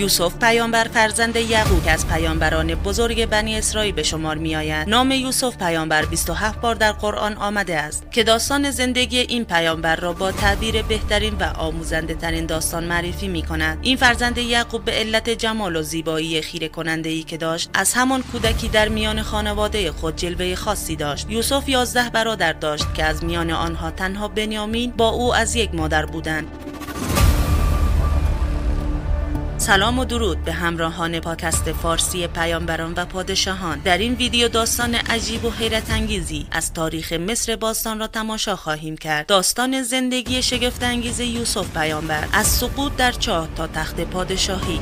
یوسف پیامبر فرزند یعقوب از پیامبران بزرگ بنی اسرائیل به شمار می آید. نام یوسف پیامبر 27 بار در قرآن آمده است که داستان زندگی این پیامبر را با تعبیر بهترین و آموزنده ترین داستان معرفی می کند. این فرزند یعقوب به علت جمال و زیبایی خیره کننده ای که داشت از همان کودکی در میان خانواده خود جلوه خاصی داشت. یوسف 11 برادر داشت که از میان آنها تنها بنیامین با او از یک مادر بودند. سلام و درود به همراهان پاکست فارسی پیامبران و پادشاهان. در این ویدیو داستان عجیب و حیرت انگیزی از تاریخ مصر باستان را تماشا خواهیم کرد. داستان زندگی شگفت انگیز یوسف پیامبر از سقوط در چاه تا تخت پادشاهی.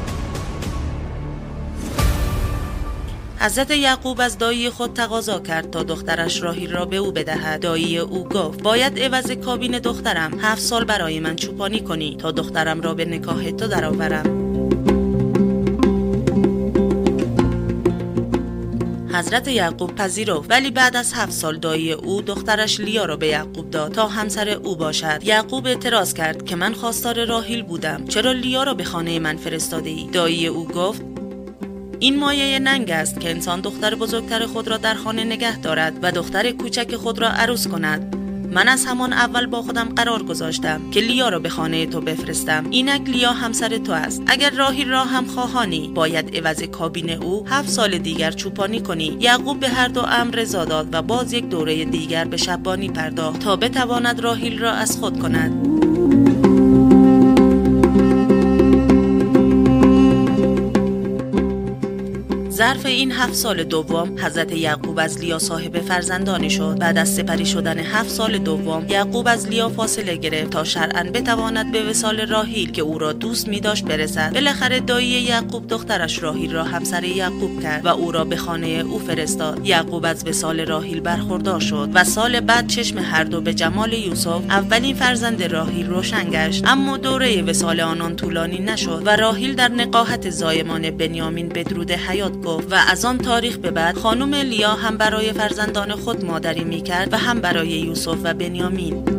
حضرت یعقوب از دایی خود تقاضا کرد تا دخترش راهیل را به او بدهد. دایی او گفت باید عوض کابین دخترم هفت سال برای من چوپانی کنی تا دخترم را به نکاح تو درآورم. حضرت یعقوب پذیرفت ولی بعد از هفت سال دایی او دخترش لیا را به یعقوب داد تا همسر او باشد. یعقوب اعتراض کرد که من خواستار راهیل بودم چرا لیا را به خانه من فرستاده ای دایی او گفت این مایه ننگ است که انسان دختر بزرگتر خود را در خانه نگه دارد و دختر کوچک خود را عروس کند. من از همان اول با خودم قرار گذاشتم که لیا را به خانه تو بفرستم. اینک لیا همسر تو است. اگر راهی را هم خواهانی باید عوض کابین او هفت سال دیگر چوپانی کنی. یعقوب به هر دو امر رضا داد و باز یک دوره دیگر به شبانی پرداخت تا بتواند راهیل را از خود کند. ظرف این هفت سال دوم حضرت یعقوب از لیا صاحب فرزندانی شد بعد از سپری شدن هفت سال دوم یعقوب از لیا فاصله گرفت تا شرعا بتواند به وسال راهیل که او را دوست می داشت برسد. بالاخره دایی یعقوب دخترش راهیل را همسر یعقوب کرد و او را به خانه او فرستاد. یعقوب از وسال راهیل برخوردار شد و سال بعد چشم هر دو به جمال یوسف اولین فرزند راهیل روشن گشت. اما دوره وسال آنان طولانی نشد و راهیل در نقاهت زایمان بنیامین بدرود حیات و از آن تاریخ به بعد خانم لیا هم برای فرزندان خود مادری می کرد و هم برای یوسف و بنیامین.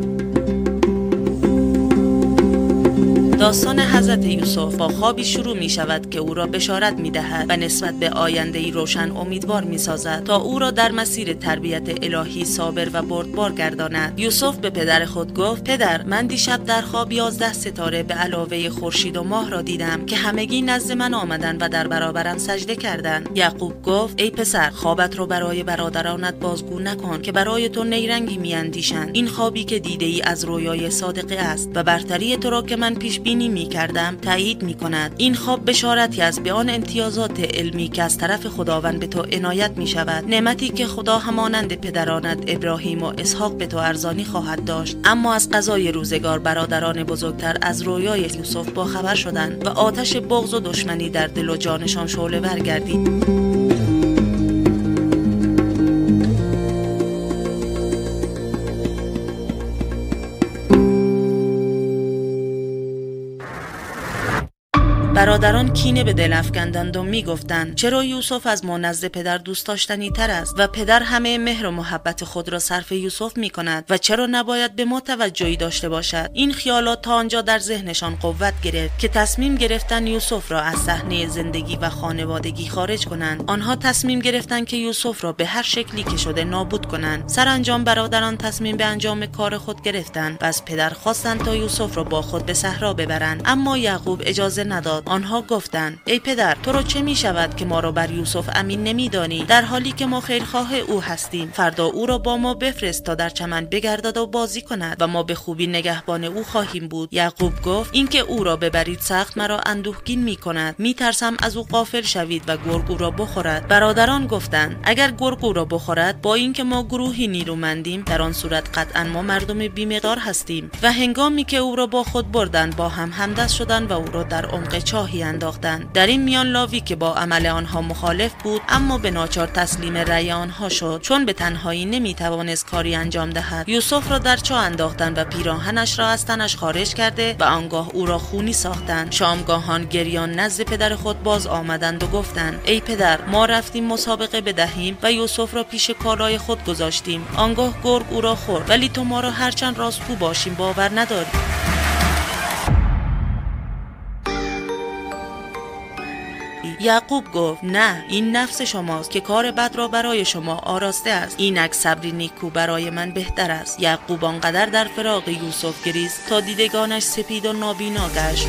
داستان حضرت یوسف با خوابی شروع می شود که او را بشارت می دهد و نسبت به آینده ای روشن امیدوار می سازد تا او را در مسیر تربیت الهی صابر و بردبار گرداند. یوسف به پدر خود گفت پدر من دیشب در خواب یازده ستاره به علاوه خورشید و ماه را دیدم که همگی نزد من آمدن و در برابرم سجده کردند. یعقوب گفت ای پسر خوابت را برای برادرانت بازگو نکن که برای تو نیرنگی میاندیشند این خوابی که دیده ای از رویای صادقه است و برتری تو را که من پیش بینی می کردم تایید می کند این خواب بشارتی است به آن امتیازات علمی که از طرف خداوند به تو عنایت می شود نعمتی که خدا همانند پدرانت ابراهیم و اسحاق به تو ارزانی خواهد داشت. اما از قضای روزگار برادران بزرگتر از رویای یوسف با خبر شدند و آتش بغض و دشمنی در دل و جانشان شعله ور گردید. برادران کینه به دل افکندند و می‌گفتند چرا یوسف از ما نزد پدر دوست داشتنی تر است و پدر همه مهر و محبت خود را صرف یوسف می کند و چرا نباید به ما توجهی داشته باشد؟ این خیالات تا آنجا در ذهنشان قوت گرفت که تصمیم گرفتن یوسف را از صحنه زندگی و خانوادگی خارج کنند. آنها تصمیم گرفتند که یوسف را به هر شکلی که شده نابود کنند. سرانجام برادران تصمیم به انجام کار خود گرفتند و از پدر خواستند تا یوسف را با خود به صحرا ببرند. اما یعقوب اجازه نداد آنها گفتند ای پدر تو رو چه می شود که ما را بر یوسف امین نمیدانی؟ در حالی که ما خیرخواه او هستیم فردا او را با ما بفرست تا در چمن بگردد و بازی کند. و ما به خوبی نگهبان او خواهیم بود. یعقوب گفت اینکه او را ببرید سخت مرا اندوهگین می کند می ترسم از او قافل شوید و گرگ او را بخورد. برادران گفتند اگر گرگ او را بخورد با اینکه ما گروهی نیرومندیم در آن صورت قطعا ما مردم بیمقدار هستیم و هنگامی که او را با خود بردند با هم همدست شدند و او را در عمق چاهی انداختند. در این میان لاوی که با عمل آنها مخالف بود اما به ناچار تسلیم رأی آنها شد. چون به تنهایی نمی‌توانست کاری انجام دهد. یوسف را در چاه انداختند و پیراهنش را از تنش خارج کرده و آنگاه او را خونی ساختند. شامگاهان گریان نزد پدر خود باز آمدند و گفتند ای پدر ما رفتیم مسابقه بدهیم و یوسف را پیش کالای خود گذاشتیم. آنگاه گرگ او را خورد ولی تو ما را هرچند راستگو باشیم باور نداری. یعقوب گفت نه این نفس شماست که کار بد را برای شما آراسته است. اینک صبری نیکو برای من بهتر است. یعقوب آنقدر در فراق یوسف گریست تا دیدگانش سپید و نابینا گشت.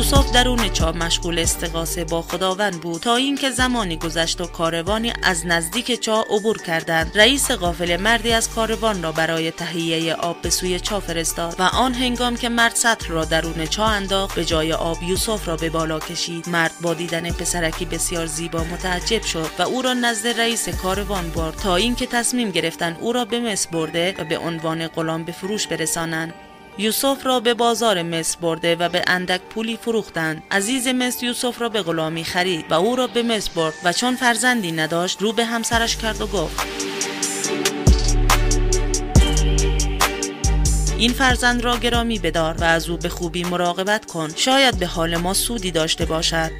یوسف درون چاه مشغول استقاسه با خداوند بود تا اینکه زمانی گذشت و کاروانی از نزدیک چاه عبور کردند. رئیس قافله مردی از کاروان را برای تهیه آب به سوی چاه فرستاد و آن هنگام که مرد سطر را درون چاه انداخت به جای آب یوسف را به بالا کشید. مرد با دیدن پسرکی بسیار زیبا متعجب شد و او را نزد رئیس کاروان برد تا اینکه تصمیم گرفتند او را به مصر برده و به عنوان غلام به فروش برسانند. یوسف را به بازار مصر برده و به اندک پولی فروختند. عزیز مصر یوسف را به غلامی خرید و او را به مصر برد و چون فرزندی نداشت رو به همسرش کرد و گفت این فرزند را گرامی بدار و از او به خوبی مراقبت کن. شاید به حال ما سودی داشته باشد.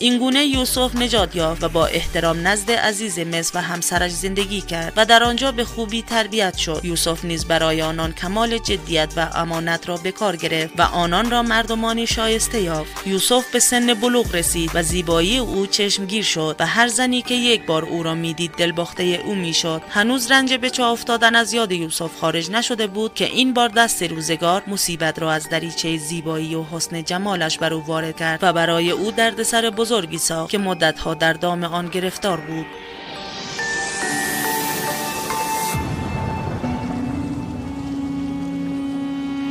اینگونه یوسف نجات یافت و با احترام نزد عزیز مصر و همسرش زندگی کرد و در آنجا به خوبی تربیت شد. یوسف نیز برای آنان کمال جدیت و امانت را به کار گرفت و آنان را مردمانی شایسته یافت. یوسف به سن بلوغ رسید و زیبایی او چشمگیر شد و هر زنی که یک بار او را می‌دید دلباخته او می‌شد. هنوز رنج به چاه افتادن از یاد یوسف خارج نشده بود که این بار دست روزگار مصیبت را از دریچه زیبایی و حسن جمالش بر او وارد کرد و برای او دردسر بزرگ بزرگی ساخت که مدتها در دام آن گرفتار بود.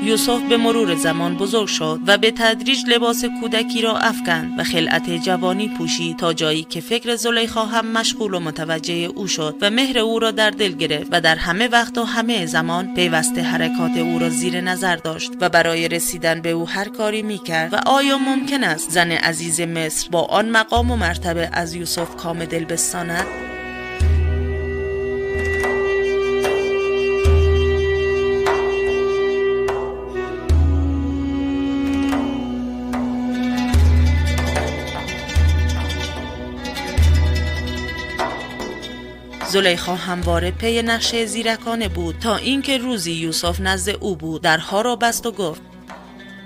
یوسف به مرور زمان بزرگ شد و به تدریج لباس کودکی را افکند و خلعت جوانی پوشید تا جایی که فکر زلیخا هم مشغول و متوجه او شد و مهر او را در دل گرفت و در همه وقت و همه زمان پیوسته حرکات او را زیر نظر داشت و برای رسیدن به او هر کاری می کرد و آیا ممکن است زن عزیز مصر با آن مقام و مرتبه از یوسف کام دل بستاند زلیخا همواره پی نقشه زیرکانه بود تا اینکه روزی یوسف نزد او بود. درها را بست و گفت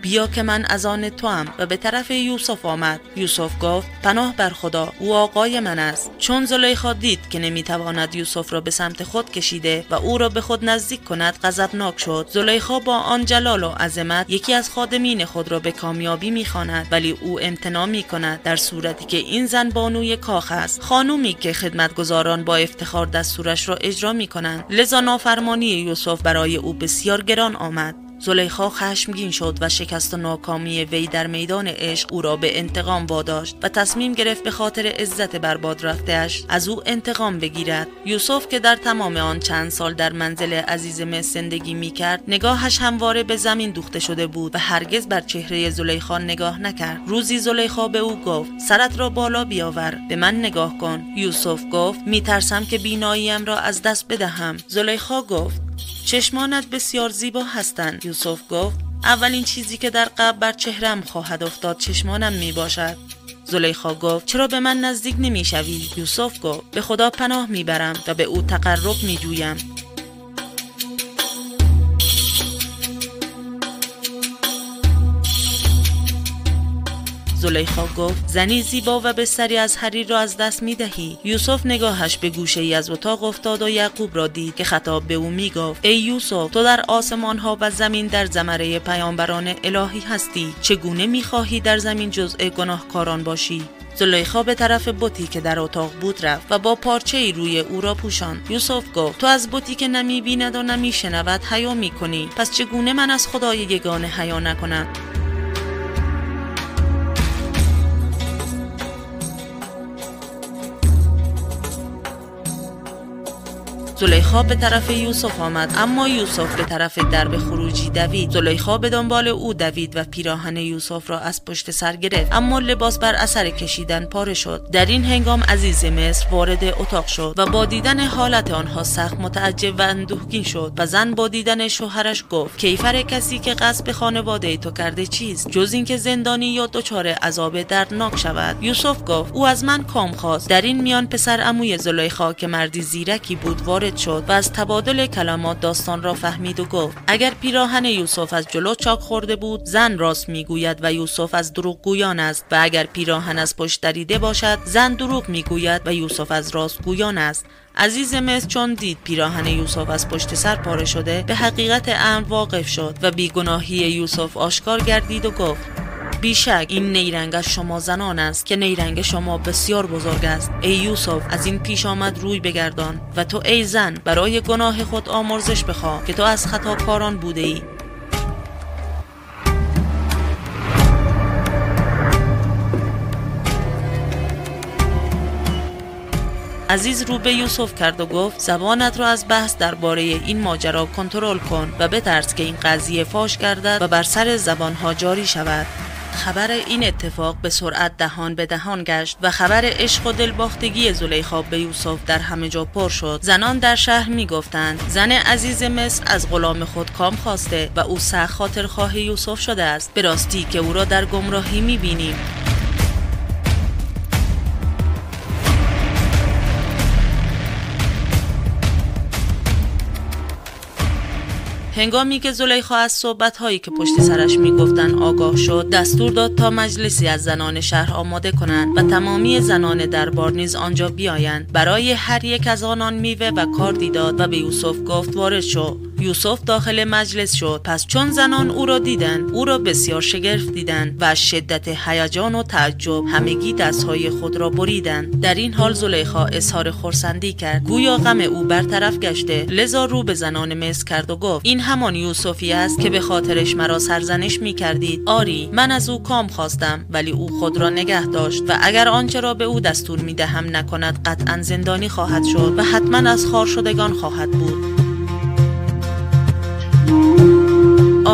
بیا که من از آن تو هم و به طرف یوسف آمد. یوسف گفت پناه بر خدا او آقای من است. چون زلیخا دید که نمی‌تواند یوسف را به سمت خود کشیده و او را به خود نزدیک کند غضبناک شد. زلیخا با آن جلال و عظمت یکی از خادمین خود را به کامیابی می‌خواند ولی او امتناع می کند در صورتی که این زن بانوی کاخ است. خانومی که خدمتگزاران با افتخار دستورش را اجرا می کنند لذا نافرمانی یوسف برای او بسیار گران آمد. زلیخا خشمگین شد و شکست و ناکامی وی در میدان عشق او را به انتقام واداشت و تصمیم گرفت به خاطر عزت برباد رفتهاش از او انتقام بگیرد. یوسف که در تمام آن چند سال در منزل عزیز مصر زندگی می کرد نگاهش همواره به زمین دوخته شده بود و هرگز بر چهره زلیخا نگاه نکرد. روزی زلیخا به او گفت سرت را بالا بیاور به من نگاه کن. یوسف گفت میترسم که بیناییم را از دست بدهم. زلیخا گفت چشمانت بسیار زیبا هستند یوسف گفت. اولین چیزی که در قبل بر چهرم خواهد افتاد چشمانم می باشد. زلیخا گفت چرا به من نزدیک نمی شوی؟ یوسف گفت به خدا پناه می برم و به او تقرب می زلیخا گفت زنی زیبا و بستری از حریر را از دست می دهی یوسف نگاهش به گوشه ای از اتاق افتاد و یعقوب را دید که خطاب به او می گفت ای یوسف تو در آسمان ها و زمین در زمره پیامبران الهی هستی. چگونه می خواهی در زمین جزء گناهکاران باشی؟ زلیخا به طرف بوتی که در اتاق بود رفت و با پارچه ای روی او را پوشاند. یوسف گفت تو از بوتی که نمی بیند و نمی شنود حیا می کنی پس چگونه من از خدای یگانه حیا نکنم؟ زلیخا به طرف یوسف آمد اما یوسف به طرف درب خروجی دوید. زلیخا به دنبال او دوید و پیراهن یوسف را از پشت سر گرفت اما لباس بر اثر کشیدن پاره شد. در این هنگام عزیز مصر وارد اتاق شد و با دیدن حالت آنها سخت متعجب و اندوهگین شد و زن با دیدن شوهرش گفت کیفر کسی که قصد خانواده تو کرده چیست؟ جز اینکه زندانی یا دچار عذاب دردناک شود. یوسف گفت او از من کام خواست. در این میان پسر عموی زلیخا که مردی زیرکی بود وارد وارد شد و از تبادل کلمات داستان را فهمید و گفت اگر پیراهن یوسف از جلو چاک خورده بود زن راست می‌گوید و یوسف از دروغگویان است و اگر پیراهن از پشت دریده باشد زن دروغ می‌گوید و یوسف از راستگویان است. عزیز مصر چون دید پیراهن یوسف از پشت سر پاره شده به حقیقت امر واقف شد و بیگناهی یوسف آشکار گردید و گفت بیشک این نیرنگ از شما زنان است که نیرنگ شما بسیار بزرگ است. ای یوسف از این پیش آمد روی بگردان و تو ای زن برای گناه خود آمرزش بخواه که تو از خطاکاران بوده ای. عزیز رو به یوسف کرد و گفت زبانت را از بحث درباره این ماجرا کنترل کن و بترس که این قضیه فاش گردد و بر سر زبانها جاری شود. خبر این اتفاق به سرعت دهان به دهان گشت و خبر عشق و دلباختگی زلیخا به یوسف در همه جا پر شد. زنان در شهر می گفتند زن عزیز مصر از غلام خود کام خواسته و او سخت خاطر خواه یوسف شده است. به راستی که او را در گمراهی می هنگامی که زلیخا از صحبت هایی که پشت سرش می‌گفتند آگاه شد دستور داد تا مجلسی از زنان شهر آماده کنند و تمامی زنان دربار نیز آنجا بیایند. برای هر یک از آنان میوه و کاردی داد و به یوسف گفت وارد شو. یوسف داخل مجلس شد. پس چون زنان او را دیدند او را بسیار شگرف دیدند و شدت هیجان و تعجب همگی دستهای خود را بریدند. در این حال زلیخا اظهار خرسندی کرد. گویا غم او برطرف گشته. لذا رو به زنان مصر کرد و گفت این همان یوسفی است که به خاطرش مرا سرزنش می کردید آری من از او کام خواستم ولی او خود را نگه داشت و اگر آنچه را به او دستور می دهم نکند قطعا زندانی خواهد شد و حتما از خار شدگان خواهد بود.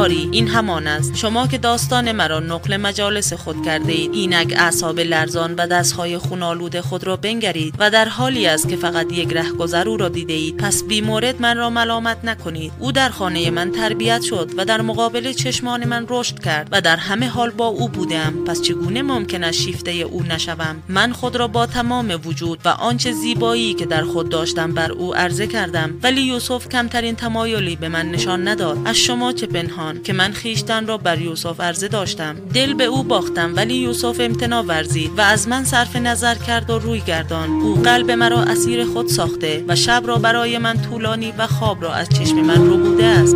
آری این همان است. شما که داستان مرا نقل مجالس خود کرده اید اینک اعصاب لرزان و دستهای خونالود خود را بنگرید و در حالی است که فقط یک رهگذر او را دیده اید پس بی مورد من را ملامت نکنید. او در خانه من تربیت شد و در مقابل چشمان من رشد کرد و در همه حال با او بودم. پس چگونه ممکن است شیفته او نشوم؟ من خود را با تمام وجود و آنچه زیبایی که در خود داشتم بر او عرضه کردم ولی یوسف کمترین تمایلی به من نشان نداد. از شما چه پنهان؟ که من خیشتن را بر یوسف عرضه داشتم. دل به او باختم ولی یوسف امتنا ورزید و از من صرف نظر کرد و روی گردان او قلب مرا اسیر خود ساخته و شب را برای من طولانی و خواب را از چشم من رو بوده است.